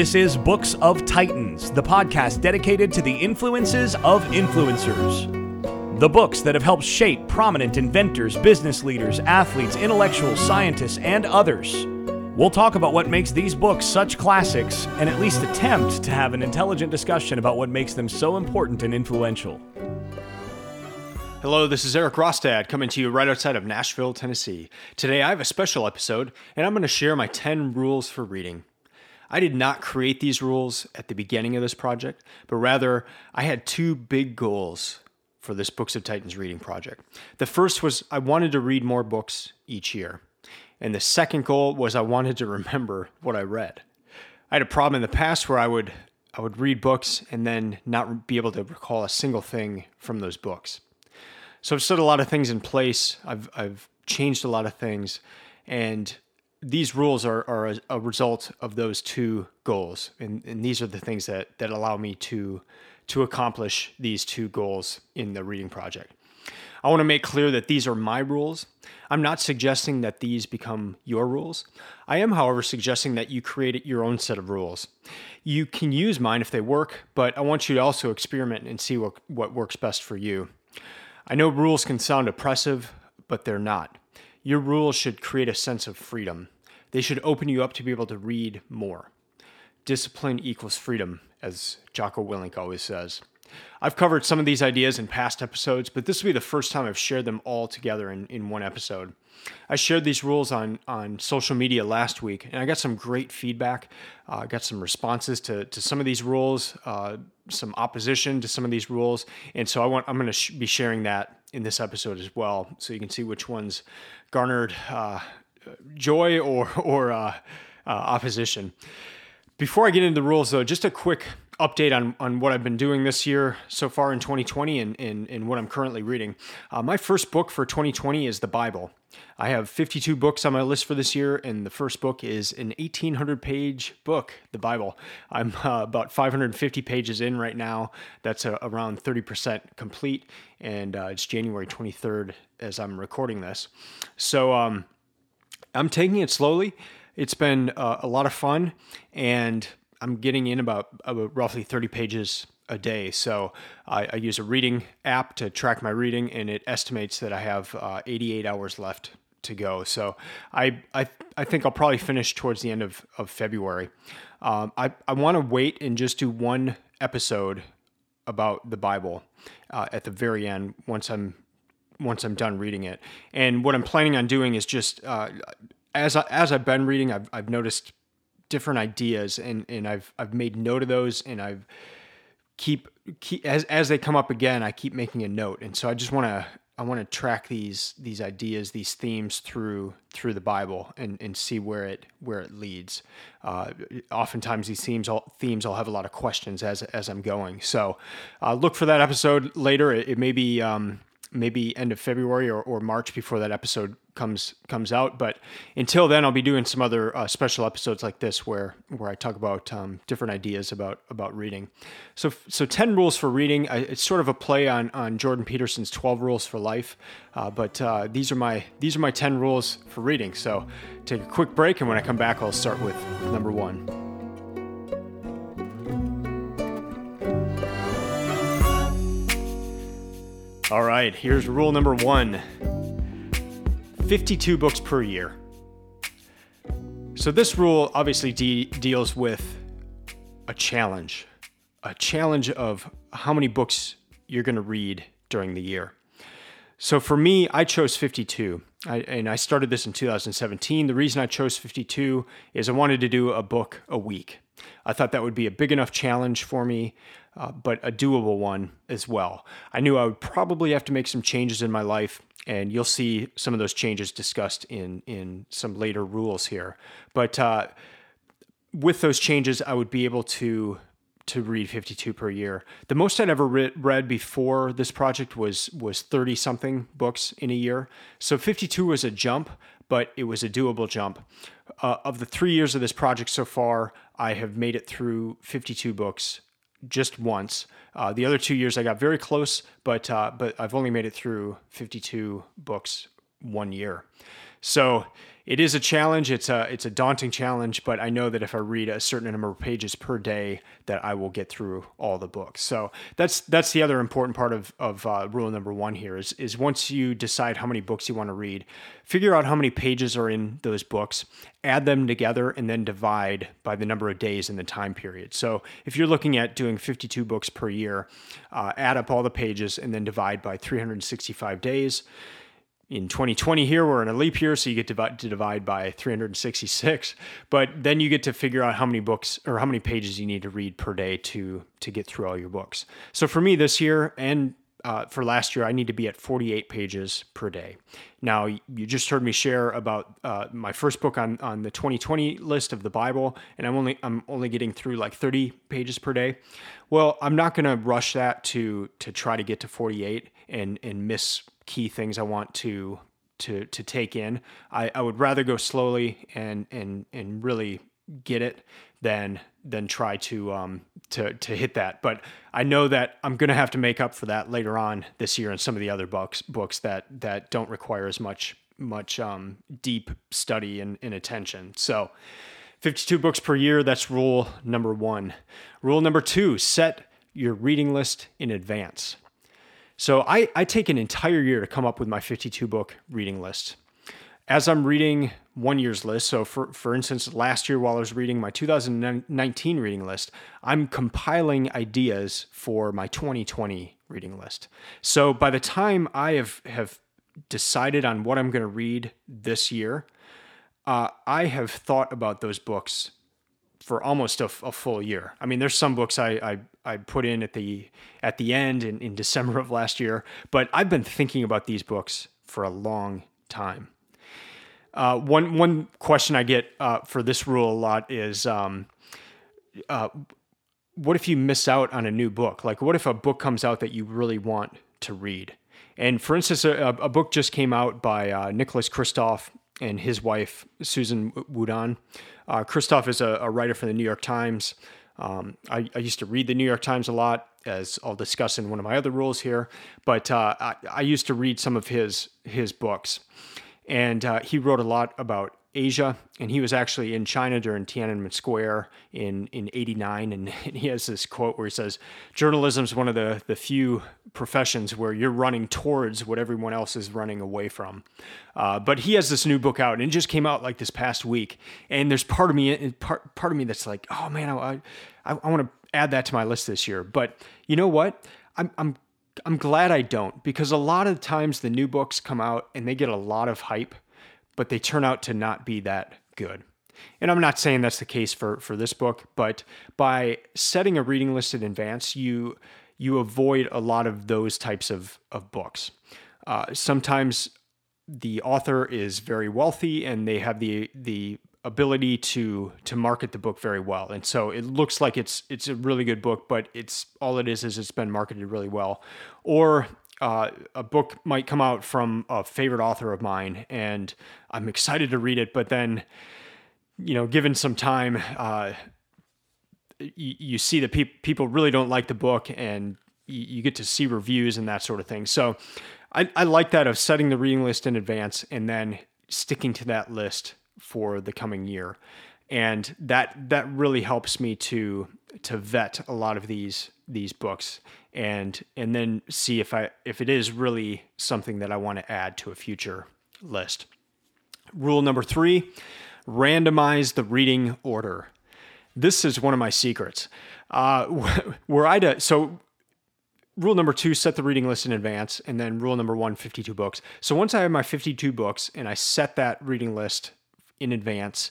This is Books of Titans, the podcast dedicated to the influences of influencers. The books that have helped shape prominent inventors, business leaders, athletes, intellectuals, scientists, and others. We'll talk about what makes these books such classics and at least attempt to have an intelligent discussion about what makes them so important and influential. Hello, this is Eric Rostad coming to you right outside of Nashville, Tennessee. Today I have a special episode and I'm going to share my 10 rules for reading. I did not create these rules at the beginning of this project, but rather I had two big goals for this Books of Titans reading project. The first was I wanted to read more books each year. And the second goal was I wanted to remember what I read. I had a problem in the past where I would I would read books and then not be able to recall a single thing from those books. So I've set a lot of things in place. I've I've changed a lot of things, and these rules are, are a, a result of those two goals. And, and these are the things that that allow me to to accomplish these two goals in the reading project. I want to make clear that these are my rules. I'm not suggesting that these become your rules. I am, however, suggesting that you create your own set of rules. You can use mine if they work, but I want you to also experiment and see what, what works best for you. I know rules can sound oppressive, but they're not. Your rules should create a sense of freedom. They should open you up to be able to read more. Discipline equals freedom, as Jocko Willink always says. I've covered some of these ideas in past episodes, but this will be the first time I've shared them all together in, in one episode. I shared these rules on, on social media last week, and I got some great feedback. Uh, got some responses to, to some of these rules, uh, some opposition to some of these rules, and so I want I'm going to sh- be sharing that in this episode as well, so you can see which ones garnered uh, joy or or uh, uh, opposition. Before I get into the rules, though, just a quick update on, on what I've been doing this year so far in 2020 and, and, and what I'm currently reading. Uh, my first book for 2020 is the Bible. I have 52 books on my list for this year, and the first book is an 1,800 page book, the Bible. I'm uh, about 550 pages in right now. That's uh, around 30% complete, and uh, it's January 23rd as I'm recording this. So um, I'm taking it slowly. It's been uh, a lot of fun, and I'm getting in about, about roughly 30 pages a day. So I, I, use a reading app to track my reading, and it estimates that I have uh, 88 hours left to go. So I I, I think I'll probably finish towards the end of, of February. Um, I, I want to wait and just do one episode about the Bible uh, at the very end once I'm once I'm done reading it. And what I'm planning on doing is just uh, as I, as I've been reading, I've I've noticed different ideas and and I've I've made note of those and I've keep keep as as they come up again, I keep making a note. And so I just want to I want to track these these ideas, these themes through through the Bible and, and see where it where it leads. Uh, oftentimes these themes all, themes I'll have a lot of questions as as I'm going. So uh, look for that episode later. It, it may be um, maybe end of February or, or March before that episode comes comes out. But until then, I'll be doing some other uh, special episodes like this where where I talk about um, different ideas about about reading. So so ten rules for reading. I, it's sort of a play on on Jordan Peterson's twelve rules for life. Uh, but uh, these are my these are my ten rules for reading. So take a quick break, and when I come back, I'll start with number one. All right, here's rule number one 52 books per year. So, this rule obviously de- deals with a challenge, a challenge of how many books you're going to read during the year. So, for me, I chose 52. I, and I started this in 2017. The reason I chose 52 is I wanted to do a book a week. I thought that would be a big enough challenge for me uh, but a doable one as well. I knew I would probably have to make some changes in my life, and you'll see some of those changes discussed in in some later rules here. But uh, with those changes, I would be able to to read 52 per year. The most I'd ever re- read before this project was was 30 something books in a year. So 52 was a jump, but it was a doable jump. Uh, of the three years of this project so far, I have made it through 52 books just once. Uh, the other two years I got very close, but uh, but I've only made it through 52 books one year. So it is a challenge. It's a it's a daunting challenge, but I know that if I read a certain number of pages per day, that I will get through all the books. So that's that's the other important part of of uh, rule number one here is is once you decide how many books you want to read, figure out how many pages are in those books, add them together, and then divide by the number of days in the time period. So if you're looking at doing 52 books per year, uh, add up all the pages and then divide by 365 days in 2020 here we're in a leap year so you get to divide, to divide by 366 but then you get to figure out how many books or how many pages you need to read per day to to get through all your books. So for me this year and uh, for last year i need to be at 48 pages per day. Now you just heard me share about uh, my first book on, on the 2020 list of the bible and i'm only i'm only getting through like 30 pages per day. Well i'm not going to rush that to to try to get to 48 and and miss key things I want to to to take in. I, I would rather go slowly and and and really get it than than try to um to to hit that. But I know that I'm gonna have to make up for that later on this year in some of the other books books that that don't require as much much um, deep study and, and attention. So 52 books per year, that's rule number one. Rule number two, set your reading list in advance. So I, I take an entire year to come up with my 52 book reading list. As I'm reading one year's list, so for, for instance, last year while I was reading my 2019 reading list, I'm compiling ideas for my 2020 reading list. So by the time I have, have decided on what I'm going to read this year, uh, I have thought about those books for almost a, a, full year. I mean, there's some books I, I, I put in at the at the end in, in December of last year, but I've been thinking about these books for a long time. Uh, one one question I get uh, for this rule a lot is, um, uh, what if you miss out on a new book? Like, what if a book comes out that you really want to read? And for instance, a, a book just came out by uh, Nicholas Kristof and his wife Susan WuDunn. Uh, Kristof is a, a, writer for the New York Times. Um, I, I, used to read the New York Times a lot, as I'll discuss in one of my other rules here. But uh, I, I, used to read some of his his books, and uh, he wrote a lot about Asia, and he was actually in China during Tiananmen Square in in '89, and he has this quote where he says, "Journalism is one of the the few professions where you're running towards what everyone else is running away from." Uh, but he has this new book out, and it just came out like this past week, and there's part of me part part of me that's like, "Oh man, I I, I want to add that to my list this year." But you know what? I'm I'm I'm glad I don't because a lot of times the new books come out and they get a lot of hype but they turn out to not be that good. And I'm not saying that's the case for for this book, but by setting a reading list in advance, you you avoid a lot of those types of of books. Uh, sometimes the author is very wealthy and they have the the ability to to market the book very well and so it looks like it's it's a really good book but it's all it is is it's been marketed really well or uh, a book might come out from a favorite author of mine, and I'm excited to read it. But then, you know, given some time, uh, you, you, see that pe- people really don't like the book, and you, you, get to see reviews and that sort of thing. So, I, I like that of setting the reading list in advance and then sticking to that list for the coming year, and that that really helps me to to vet a lot of these these books and and then see if I if it is really something that I want to add to a future list. Rule number 3, randomize the reading order. This is one of my secrets. Uh, where I do, so rule number two, set the reading list in advance. And then rule number one, 52 books. So once I have my 52 books and I set that reading list in advance,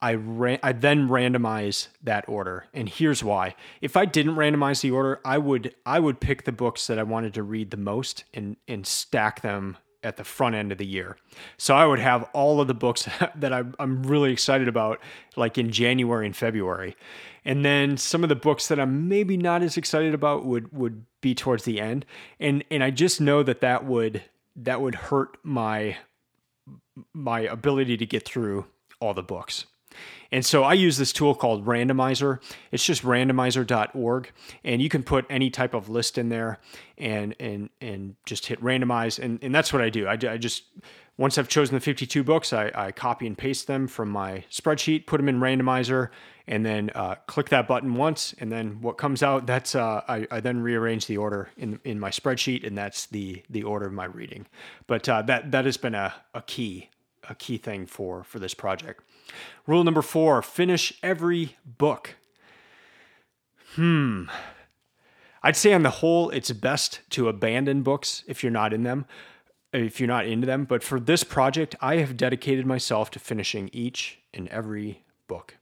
I ran, I then randomize that order. And here's why. If I didn't randomize the order, I would I would pick the books that I wanted to read the most and and stack them at the front end of the year. So I would have all of the books that I'm really excited about like in January and February. And then some of the books that I'm maybe not as excited about would would be towards the end. And and I just know that that would that would hurt my my ability to get through all the books. And so I use this tool called Randomizer. It's just randomizer.org, and you can put any type of list in there and and and just hit randomize. And, and that's what I do. I, I just once I've chosen the 52 books, I, I, copy and paste them from my spreadsheet, put them in randomizer, and then uh, click that button once. And then what comes out, that's uh, I, I, then rearrange the order in in my spreadsheet, and that's the the order of my reading. But uh, that that has been a, a key a key thing for for this project. Rule number four: finish every book. Hmm. I'd say on the whole, it's best to abandon books if you're not in them if you're not into them. But for this project, I have dedicated myself to finishing each and every book.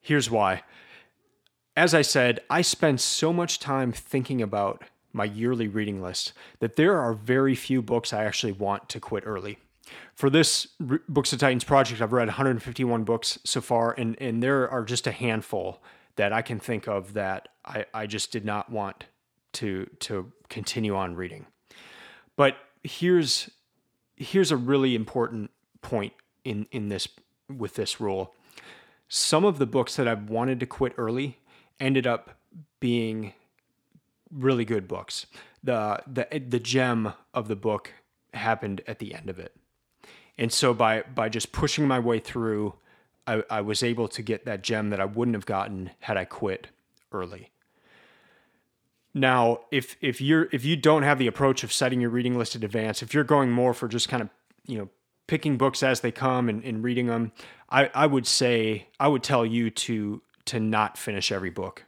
Here's why. As I said, I spend so much time thinking about my yearly reading list that there are very few books I actually want to quit early. For this Books of Titans project, I've read 151 books so far, and, and there are just a handful that I can think of that I, I just did not want to to continue on reading. But here's here's a really important point in in this with this rule. Some of the books that I've wanted to quit early ended up being really good books. The the the gem of the book happened at the end of it. And so by by just pushing my way through, I, I was able to get that gem that I wouldn't have gotten had I quit early. Now, if if you're if you don't have the approach of setting your reading list in advance, if you're going more for just kind of you know picking books as they come and, and reading them, I, I would say I would tell you to to not finish every book.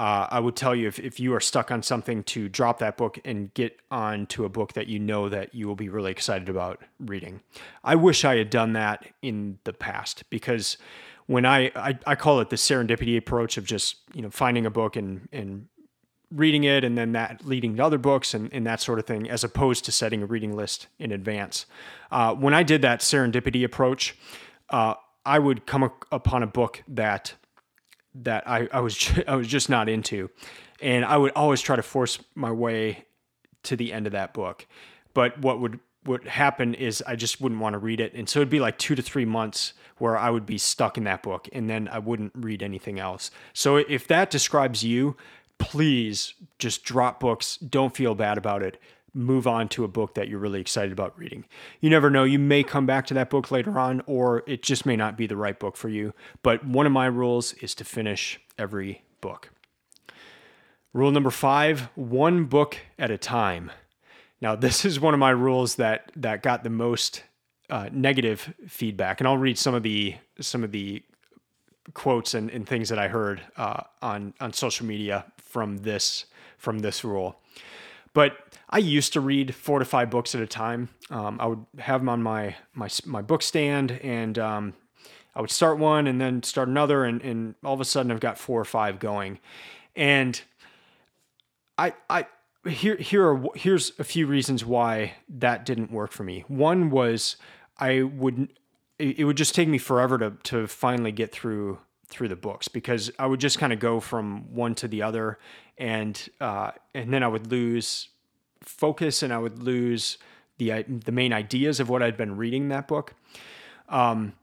Uh, I would tell you if, if you are stuck on something to drop that book and get on to a book that you know that you will be really excited about reading. I wish I had done that in the past because when I, I, I call it the serendipity approach of just you know finding a book and and reading it and then that leading to other books and, and that sort of thing, as opposed to setting a reading list in advance. Uh, when I did that serendipity approach, uh, I would come upon a book that that I, I was I was just not into, and I would always try to force my way to the end of that book. But what would what happen is I just wouldn't want to read it, and so it'd be like two to three months where I would be stuck in that book, and then I wouldn't read anything else. So if that describes you, please just drop books. Don't feel bad about it. Move on to a book that you're really excited about reading. You never know, you may come back to that book later on, or it just may not be the right book for you. But one of my rules is to finish every book. Rule number five one book at a time. Now, this is one of my rules that, that got the most uh, negative feedback, and I'll read some of the some of the quotes and, and things that I heard uh, on on social media from this from this rule. But I used to read four to five books at a time. Um, I would have them on my my my book stand, and um, I would start one and then start another, and, and all of a sudden I've got four or five going. And I I here here are here's a few reasons why that didn't work for me. One was I would it would just take me forever to to finally get through through the books because I would just kind of go from one to the other, and uh, and then I would lose focus and I would lose the the main ideas of what I'd been reading in that book. Um,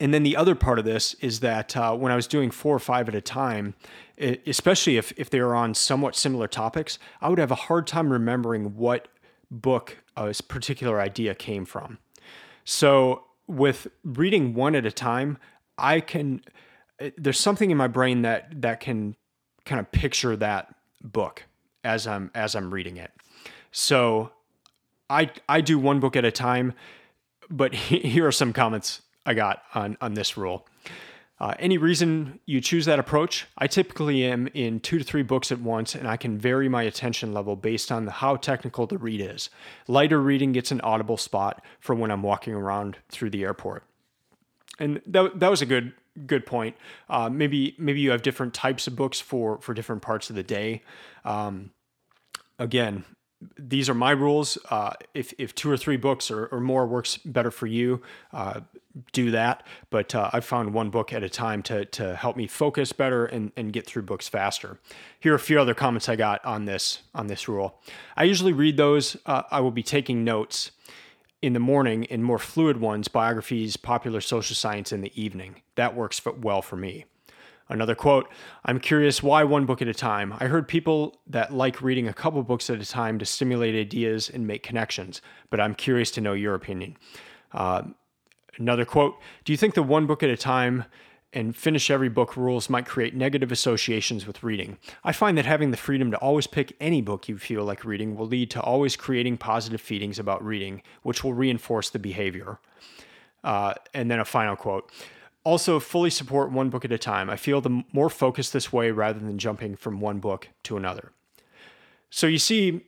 and then the other part of this is that uh, when I was doing four or five at a time, especially if if they were on somewhat similar topics, I would have a hard time remembering what book a particular idea came from. So with reading one at a time, I can there's something in my brain that that can kind of picture that book as I'm as I'm reading it. So I I do one book at a time, but here are some comments I got on on this rule. Uh, any reason you choose that approach? I typically am in two to three books at once, and I can vary my attention level based on how technical the read is. Lighter reading gets an audible spot for when I'm walking around through the airport. And that, that was a good good point. Uh, maybe maybe you have different types of books for for different parts of the day. Um, again, these are my rules. Uh, if if two or three books or, or more works better for you, uh, do that. But uh, I've found one book at a time to to help me focus better and, and get through books faster. Here are a few other comments I got on this on this rule. I usually read those. Uh, I will be taking notes in the morning and more fluid ones, biographies, popular social science in the evening. That works well for me. Another quote I'm curious why one book at a time. I heard people that like reading a couple books at a time to stimulate ideas and make connections, but I'm curious to know your opinion. Uh, another quote Do you think the one book at a time and finish every book rules might create negative associations with reading? I find that having the freedom to always pick any book you feel like reading will lead to always creating positive feelings about reading, which will reinforce the behavior. Uh, and then a final quote also, fully support one book at a time. I feel the more focused this way rather than jumping from one book to another. So you see,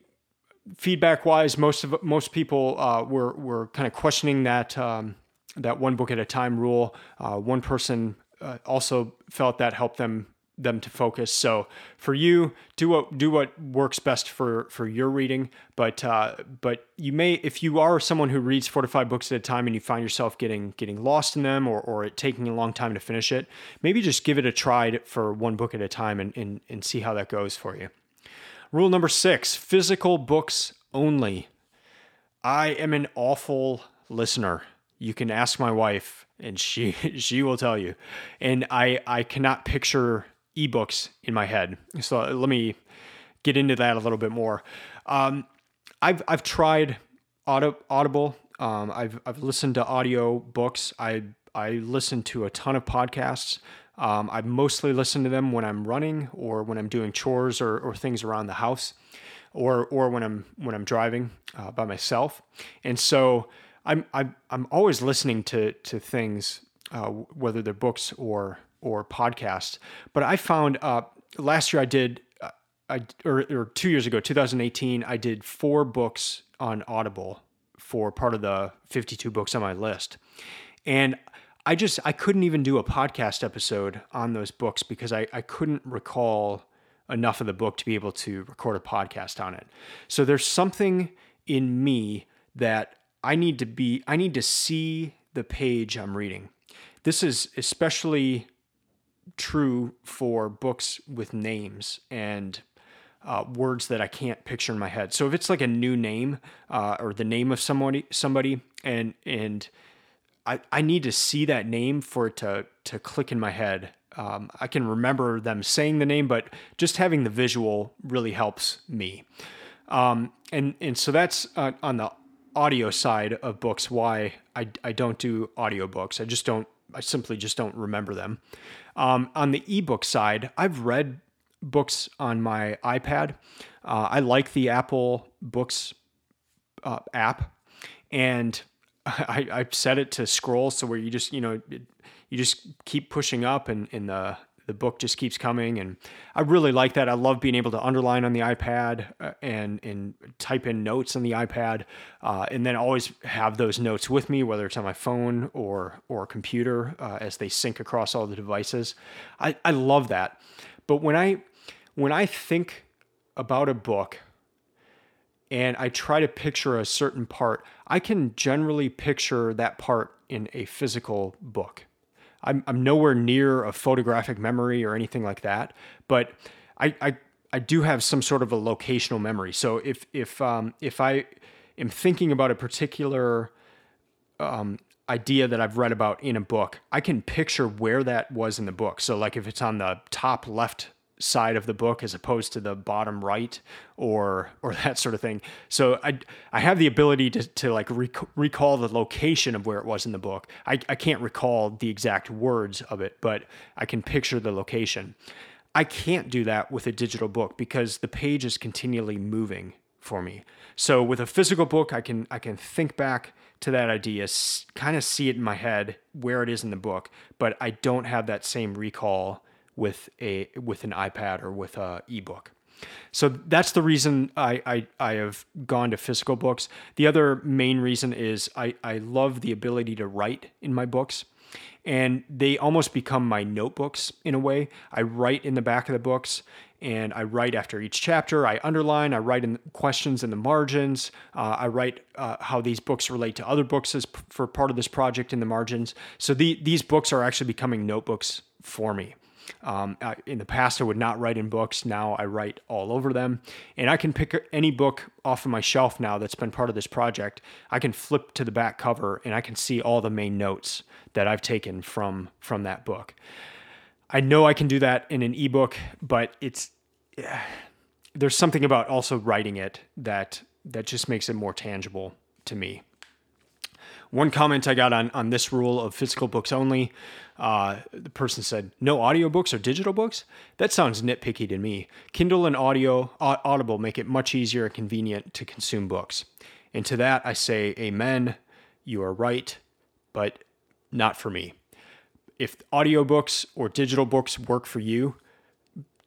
feedback wise, most of most people uh, were were kind of questioning that um, that one book at a time rule. Uh, one person uh, also felt that helped them them to focus. So for you, do what do what works best for for your reading. But uh, but you may if you are someone who reads four to five books at a time and you find yourself getting getting lost in them or or it taking a long time to finish it, maybe just give it a try for one book at a time and and, and see how that goes for you. Rule number six: physical books only. I am an awful listener. You can ask my wife and she she will tell you. And I I cannot picture ebooks in my head. So let me get into that a little bit more. Um, I've I've tried Audible. Um, I've I've listened to audio books. I I listen to a ton of podcasts. Um, I mostly listen to them when I'm running or when I'm doing chores or, or things around the house, or or when I'm when I'm driving uh, by myself. And so I'm I'm I'm always listening to to things, uh, whether they're books or or podcast. But I found uh, last year I did, uh, I or, or two years ago, 2018, I did four books on Audible for part of the 52 books on my list, and I just I couldn't even do a podcast episode on those books because I I couldn't recall enough of the book to be able to record a podcast on it. So there's something in me that I need to be I need to see the page I'm reading. This is especially true for books with names and uh, words that I can't picture in my head. So if it's like a new name uh, or the name of somebody, somebody, and and I, I need to see that name for it to to click in my head. Um, I can remember them saying the name, but just having the visual really helps me. Um, and and so that's uh, on the audio side of books. Why I I don't do audiobooks. I just don't. I simply just don't remember them. Um, on the ebook side, I've read books on my iPad. Uh, I like the Apple Books uh, app, and I, I've set it to scroll so where you just you know you just keep pushing up and, and the the book just keeps coming and i really like that. I love being able to underline on the ipad uh, and and type in notes on the ipad uh, and then always have those notes with me whether it's on my phone or or computer uh, as they sync across all the devices. I, I love that. But when i when i think about a book and i try to picture a certain part i can generally picture that part in a physical book I'm, I'm nowhere near a photographic memory or anything like that, but I, I, I do have some sort of a locational memory. So if, if, um, if I am thinking about a particular um, idea that I've read about in a book, I can picture where that was in the book. So, like if it's on the top left side of the book as opposed to the bottom right or or that sort of thing. So I I have the ability to to like rec- recall the location of where it was in the book. I I can't recall the exact words of it, but I can picture the location. I can't do that with a digital book because the page is continually moving for me. So with a physical book, I can I can think back to that idea, kind of see it in my head where it is in the book, but I don't have that same recall with a with an iPad or with a ebook. So that's the reason I, I, I have gone to physical books. The other main reason is I, I love the ability to write in my books. and they almost become my notebooks in a way. I write in the back of the books and I write after each chapter. I underline, I write in questions in the margins. Uh, I write uh, how these books relate to other books as p- for part of this project in the margins. So the, these books are actually becoming notebooks for me. Um, I, in the past, I would not write in books. Now I write all over them. And I can pick any book off of my shelf now that's been part of this project. I can flip to the back cover and I can see all the main notes that I've taken from from that book. I know I can do that in an ebook, but it's yeah, there's something about also writing it that that just makes it more tangible to me. One comment I got on on this rule of physical books only, uh, the person said, "No audiobooks or digital books." That sounds nitpicky to me. Kindle and audio Audible make it much easier and convenient to consume books. And to that I say, Amen. You are right, but not for me if audiobooks or digital books work for you,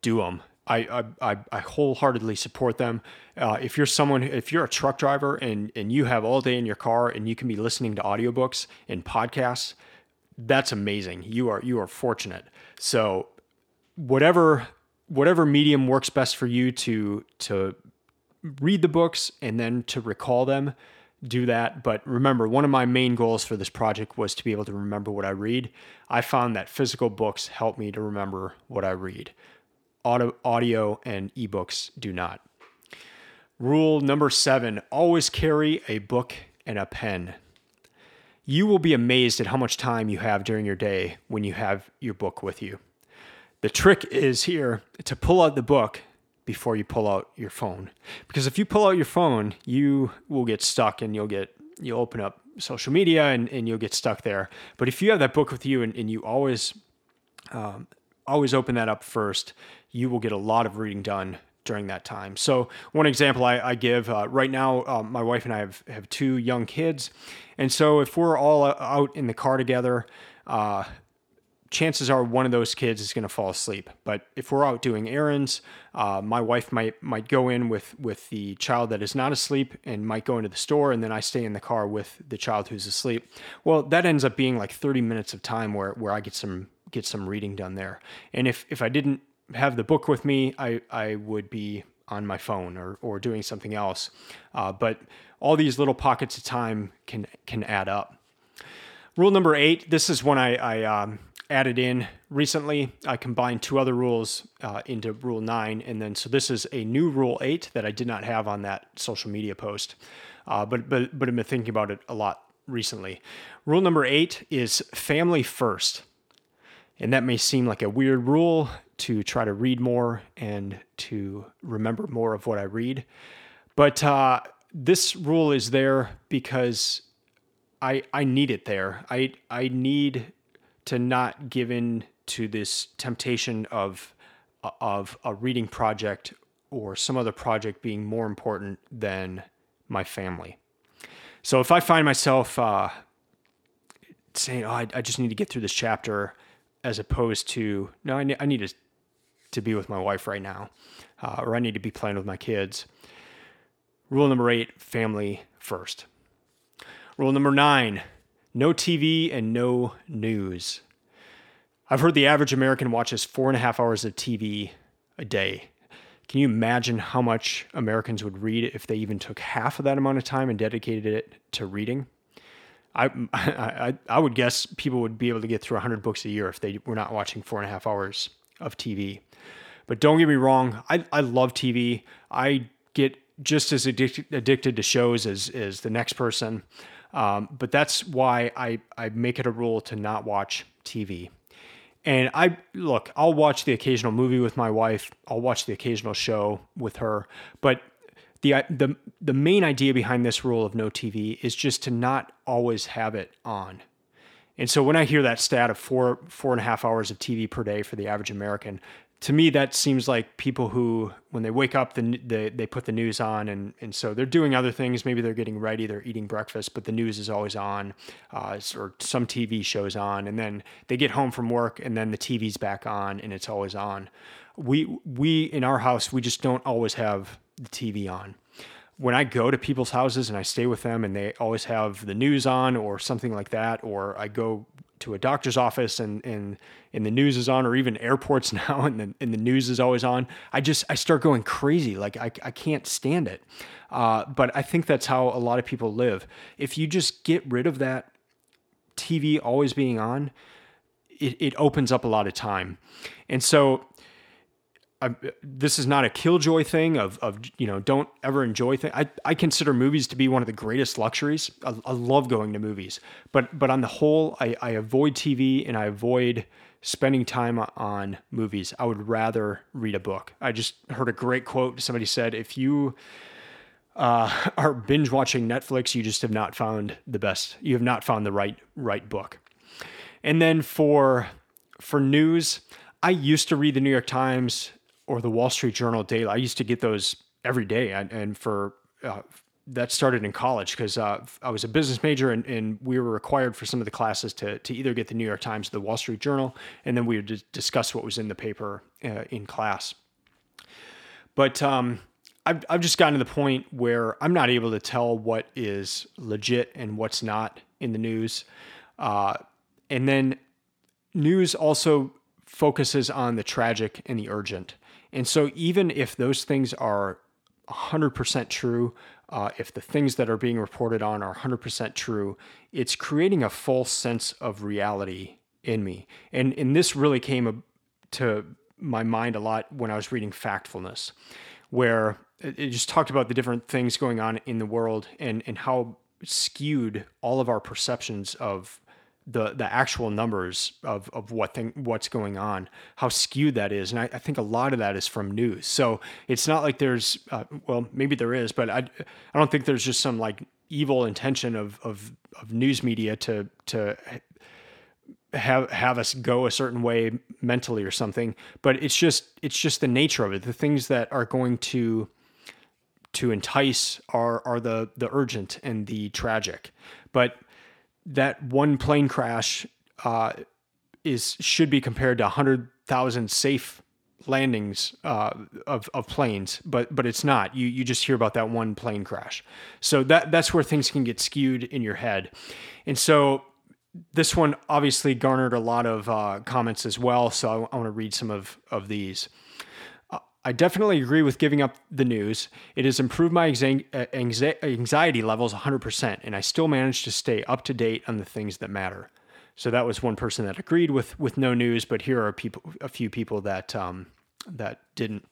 do them. I, I, I wholeheartedly support them. Uh, if you're someone, if you're a truck driver and, and you have all day in your car and you can be listening to audiobooks and podcasts, that's amazing. You are, you are fortunate. So whatever, whatever medium works best for you to, to read the books and then to recall them, do that. But remember, one of my main goals for this project was to be able to remember what I read. I found that physical books help me to remember what I read. Audio, audio and ebooks do not. Rule number seven always carry a book and a pen. You will be amazed at how much time you have during your day when you have your book with you. The trick is here to pull out the book before you pull out your phone. Because if you pull out your phone, you will get stuck and you'll get you'll open up social media and, and you'll get stuck there. But if you have that book with you and, and you always um, always open that up first, you will get a lot of reading done during that time. So one example I, I give uh, right now, um, my wife and I have, have two young kids. And so if we're all out in the car together, uh, chances are one of those kids is going to fall asleep. But if we're out doing errands, uh, my wife might might go in with with the child that is not asleep and might go into the store, and then I stay in the car with the child who's asleep. Well, that ends up being like 30 minutes of time where where I get some get some reading done there. And if if I didn't have the book with me, I I would be on my phone or or doing something else. Uh, but all these little pockets of time can can add up. Rule number eight. This is one I, I um, added in recently. I combined two other rules uh, into Rule 9. And then, so this is a new Rule 8 that I did not have on that social media post. Uh, but, but, but I've been thinking about it a lot recently. Rule number 8 is family first. And that may seem like a weird rule to try to read more and to remember more of what I read. But uh, this rule is there because I, I need it there. I, I need to not give in to this temptation of of a reading project or some other project being more important than my family. So if I find myself uh, saying, "Oh, I, I, just need to get through this chapter," as opposed to, "No, I, ne- I need to to be with my wife right now," uh, or "I need to be playing with my kids." Rule number eight: family first. Rule number nine: no TV and no news. I've heard the average American watches four and a half hours of TV a day. Can you imagine how much Americans would read if they even took half of that amount of time and dedicated it to reading? I, I, I would guess people would be able to get through 100 books a year if they were not watching four and a half hours of TV. But don't get me wrong, I, I love TV. I get just as addicted, addicted to shows as, as the next person. Um, but that's why I, I make it a rule to not watch TV. And I look, I'll watch the occasional movie with my wife. I'll watch the occasional show with her. But the the the main idea behind this rule of no TV is just to not always have it on. And so when I hear that stat of four four and a half hours of TV per day for the average American, to me that seems like people who when they wake up the, the, they put the news on and, and so they're doing other things. Maybe they're getting ready they're eating breakfast but the news is always on uh, or some tv shows on and then they get home from work and then the tv's back on and it's always on. We we in our house we just don't always have the tv on when I go to people's houses and I stay with them and they always have the news on or something like that, or I go to a doctor's office and and and the news is on, or even airports now, and the and the news is always on, I just I start going crazy. Like I I can't stand it. Uh, but I think that's how a lot of people live. If you just get rid of that TV always being on, it, it opens up a lot of time. And so I, this is not a killjoy thing of, of you know don't ever enjoy things. I, I consider movies to be one of the greatest luxuries. I, I love going to movies, but but on the whole, I, I avoid TV and I avoid spending time on movies. I would rather read a book. I just heard a great quote. Somebody said, "If you uh, are binge watching Netflix, you just have not found the best. You have not found the right right book." And then for for news, I used to read the New York Times or the Wall Street Journal daily. I used to get those every day, and, and for uh, that started in college because uh, I was a business major and, and, we were required for some of the classes to, to either get the New York Times or the Wall Street Journal, and then we would discuss what was in the paper uh, in class. But um, I've, I've just gotten to the point where I'm not able to tell what is legit and what's not in the news. Uh, and then news also focuses on the tragic and the urgent. And so, even if those things are 100% true, uh, if the things that are being reported on are 100% true, it's creating a false sense of reality in me. And, and this really came to my mind a lot when I was reading Factfulness, where it just talked about the different things going on in the world and, and how skewed all of our perceptions of the the actual numbers of of what thing what's going on, how skewed that is, and I, I think a lot of that is from news. So it's not like there's uh, well maybe there is, but I I don't think there's just some like evil intention of of of news media to to have have us go a certain way mentally or something. But it's just it's just the nature of it. The things that are going to to entice are are the the urgent and the tragic. But that one plane crash uh, is should be compared to 100,000 safe landings uh, of, of planes, but but it's not. You you just hear about that one plane crash. So that that's where things can get skewed in your head. And so this one obviously garnered a lot of uh, comments as well. So I, I want to read some of of these. I definitely agree with giving up the news. It has improved my uh, anxiety levels 100%, and I still manage to stay up to date on the things that matter. So that was one person that agreed with with no news, but here are people, a few people that um, that didn't.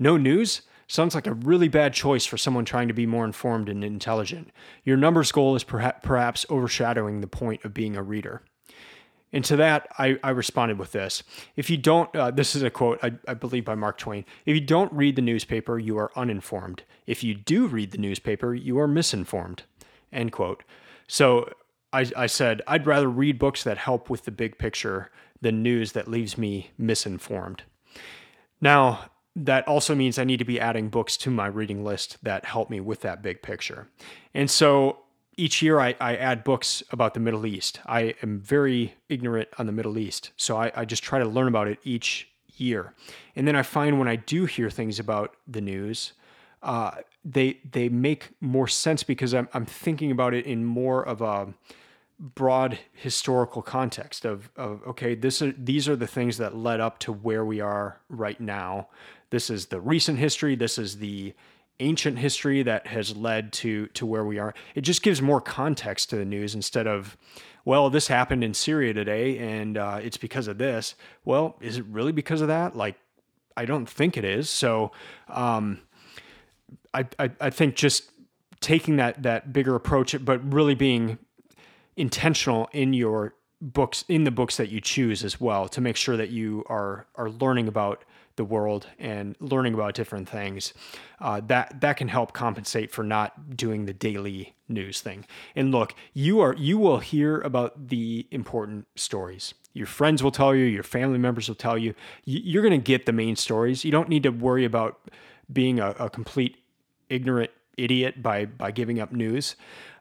No news sounds like a really bad choice for someone trying to be more informed and intelligent. Your numbers goal is perhaps overshadowing the point of being a reader. And to that, I, I responded with this. If you don't, uh, this is a quote, I, I believe by Mark Twain. If you don't read the newspaper, you are uninformed. If you do read the newspaper, you are misinformed. End quote. So I, I said, I'd rather read books that help with the big picture than news that leaves me misinformed. Now, that also means I need to be adding books to my reading list that help me with that big picture. And so each year I, I add books about the Middle East. I am very ignorant on the Middle East, so I, I just try to learn about it each year. And then I find when I do hear things about the news, uh, they they make more sense because I'm I'm thinking about it in more of a broad historical context of, of okay this are, these are the things that led up to where we are right now this is the recent history this is the ancient history that has led to to where we are. It just gives more context to the news instead of, well, this happened in Syria today and uh, it's because of this. Well, is it really because of that? Like, I don't think it is. So, um, I, I I think just taking that that bigger approach, but really being intentional in your books in the books that you choose as well to make sure that you are are learning about the world and learning about different things, uh, that that can help compensate for not doing the daily news thing. And look, you are you will hear about the important stories. Your friends will tell you, your family members will tell you. You're going to get the main stories. You don't need to worry about being a, a complete ignorant idiot by by giving up news.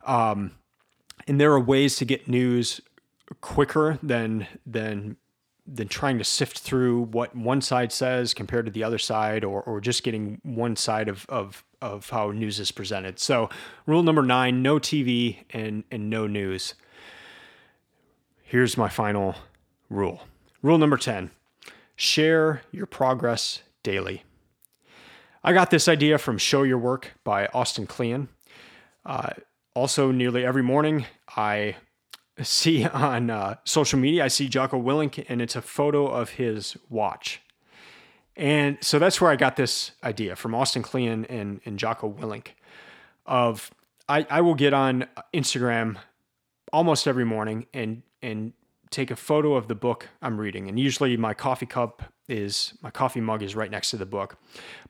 Um, and there are ways to get news quicker than than than trying to sift through what one side says compared to the other side or, or just getting one side of, of, of how news is presented. So rule number nine, no TV and, and no news. here's my final rule. Rule number 10 share your progress daily. I got this idea from Show Your Work by Austin Kleon. Uh, also, nearly every morning, I see on uh, social media, I see Jocko Willink, and it's a photo of his watch. And so that's where I got this idea from Austin Kleon and, and Jocko Willink of I, I will get on Instagram almost every morning and and take a photo of the book I'm reading. And usually my coffee cup is my coffee mug is right next to the book.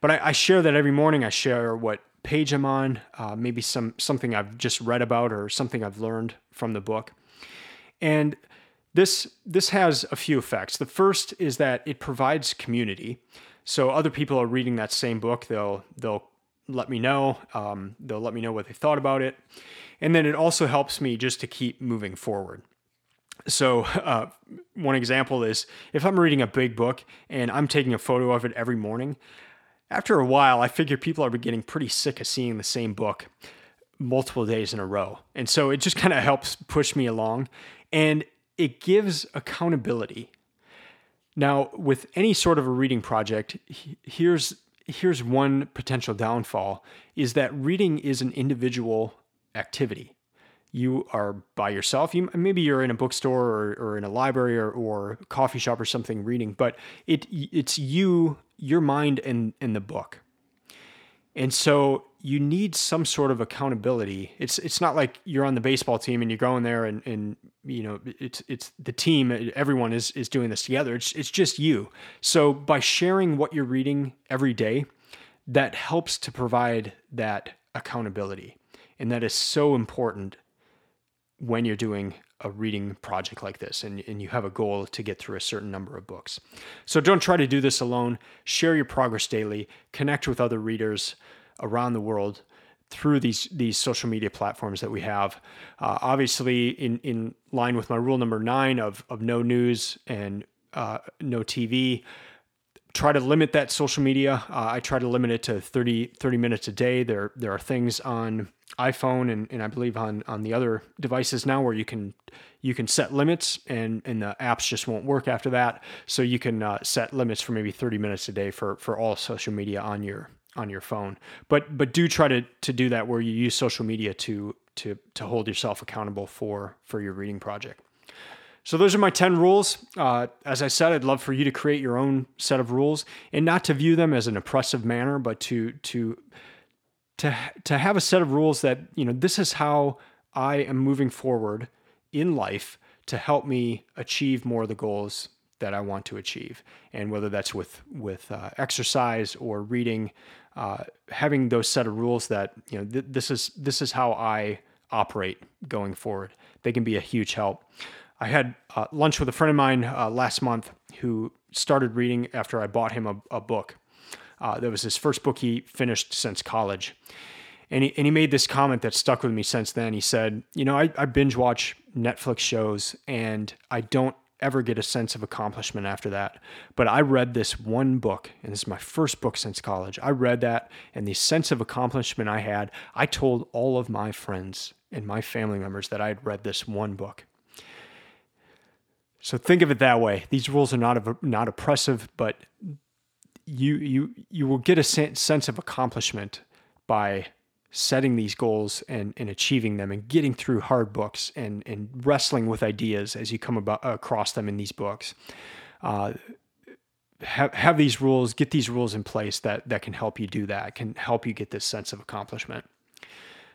But I, I share that every morning. I share what page I'm on, uh, maybe some something I've just read about or something I've learned from the book. And this this has a few effects. The first is that it provides community. So other people are reading that same book. They'll they'll let me know. Um, they'll let me know what they thought about it, and then it also helps me just to keep moving forward. So uh, one example is if I'm reading a big book and I'm taking a photo of it every morning. After a while, I figure people are getting pretty sick of seeing the same book multiple days in a row. And so it just kind of helps push me along and it gives accountability. Now, with any sort of a reading project, here's here's one potential downfall is that reading is an individual activity. You are by yourself. You maybe you're in a bookstore or, or in a library or, or coffee shop or something reading, but it it's you, your mind, and and the book. And so you need some sort of accountability. It's it's not like you're on the baseball team and you're going there and, and you know it's it's the team. Everyone is is doing this together. It's it's just you. So by sharing what you're reading every day, that helps to provide that accountability, and that is so important when you're doing a reading project like this and, and you have a goal to get through a certain number of books. So don't try to do this alone. Share your progress daily, connect with other readers around the world through these these social media platforms that we have. Uh, obviously, in in line with my rule number nine of of no news and uh, no TV. Try to limit that social media. Uh, I try to limit it to 30, 30 minutes a day. There there are things on iPhone and, and I believe on on the other devices now where you can you can set limits and and the apps just won't work after that. So you can uh, set limits for maybe 30 minutes a day for for all social media on your on your phone. But but do try to to do that where you use social media to to to hold yourself accountable for for your reading project. So those are my 10 rules. Uh, as I said, I'd love for you to create your own set of rules and not to view them as an oppressive manner, but to to to to have a set of rules that, you know, this is how I am moving forward in life to help me achieve more of the goals that I want to achieve. And whether that's with with uh, exercise or reading, uh, having those set of rules that you know th- this is this is how I operate going forward. They can be a huge help. I had uh, lunch with a friend of mine uh, last month who started reading after I bought him a, a book. Uh, that was his first book he finished since college. And he, and he made this comment that stuck with me since then. He said, You know, I, I binge watch Netflix shows and I don't ever get a sense of accomplishment after that. But I read this one book, and this is my first book since college. I read that, and the sense of accomplishment I had, I told all of my friends and my family members that I had read this one book. So think of it that way. These rules are not not oppressive, but you you you will get a sense of accomplishment by setting these goals and, and achieving them and getting through hard books and, and wrestling with ideas as you come about across them in these books. Uh, have, have these rules, get these rules in place that, that can help you do that, can help you get this sense of accomplishment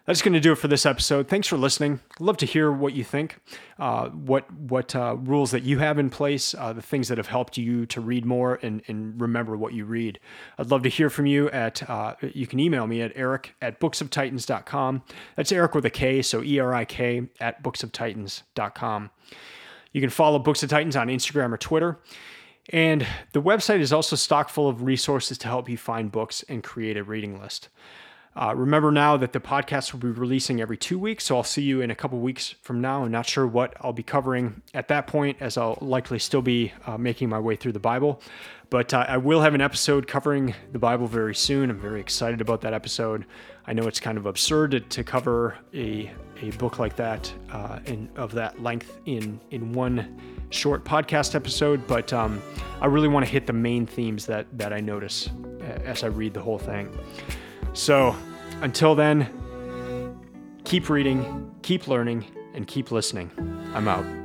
that's going to do it for this episode. Thanks for listening. Love to hear what you think, uh, what what uh, rules that you have in place, uh, the things that have helped you to read more and, and remember what you read. I'd love to hear from you at, uh, you can email me at erik at booksoftitans.com. That's Erik with a K, so E-R-I-K at booksoftitans.com. You can follow Books of Titans on Instagram or Twitter. And the website is also stock full of resources to help you find books and create a reading list. Uh, remember now that the podcast will be releasing every two weeks, so I'll see you in a couple weeks from now. I'm not sure what I'll be covering at that point, as I'll likely still be uh, making my way through the Bible. But uh, I will have an episode covering the Bible very soon. I'm very excited about that episode. I know it's kind of absurd to, to cover a, a book like that uh, in, of that length in, in one short podcast episode, but um, I really want to hit the main themes that, that I notice as I read the whole thing. So until then, keep reading, keep learning, and keep listening. I'm out.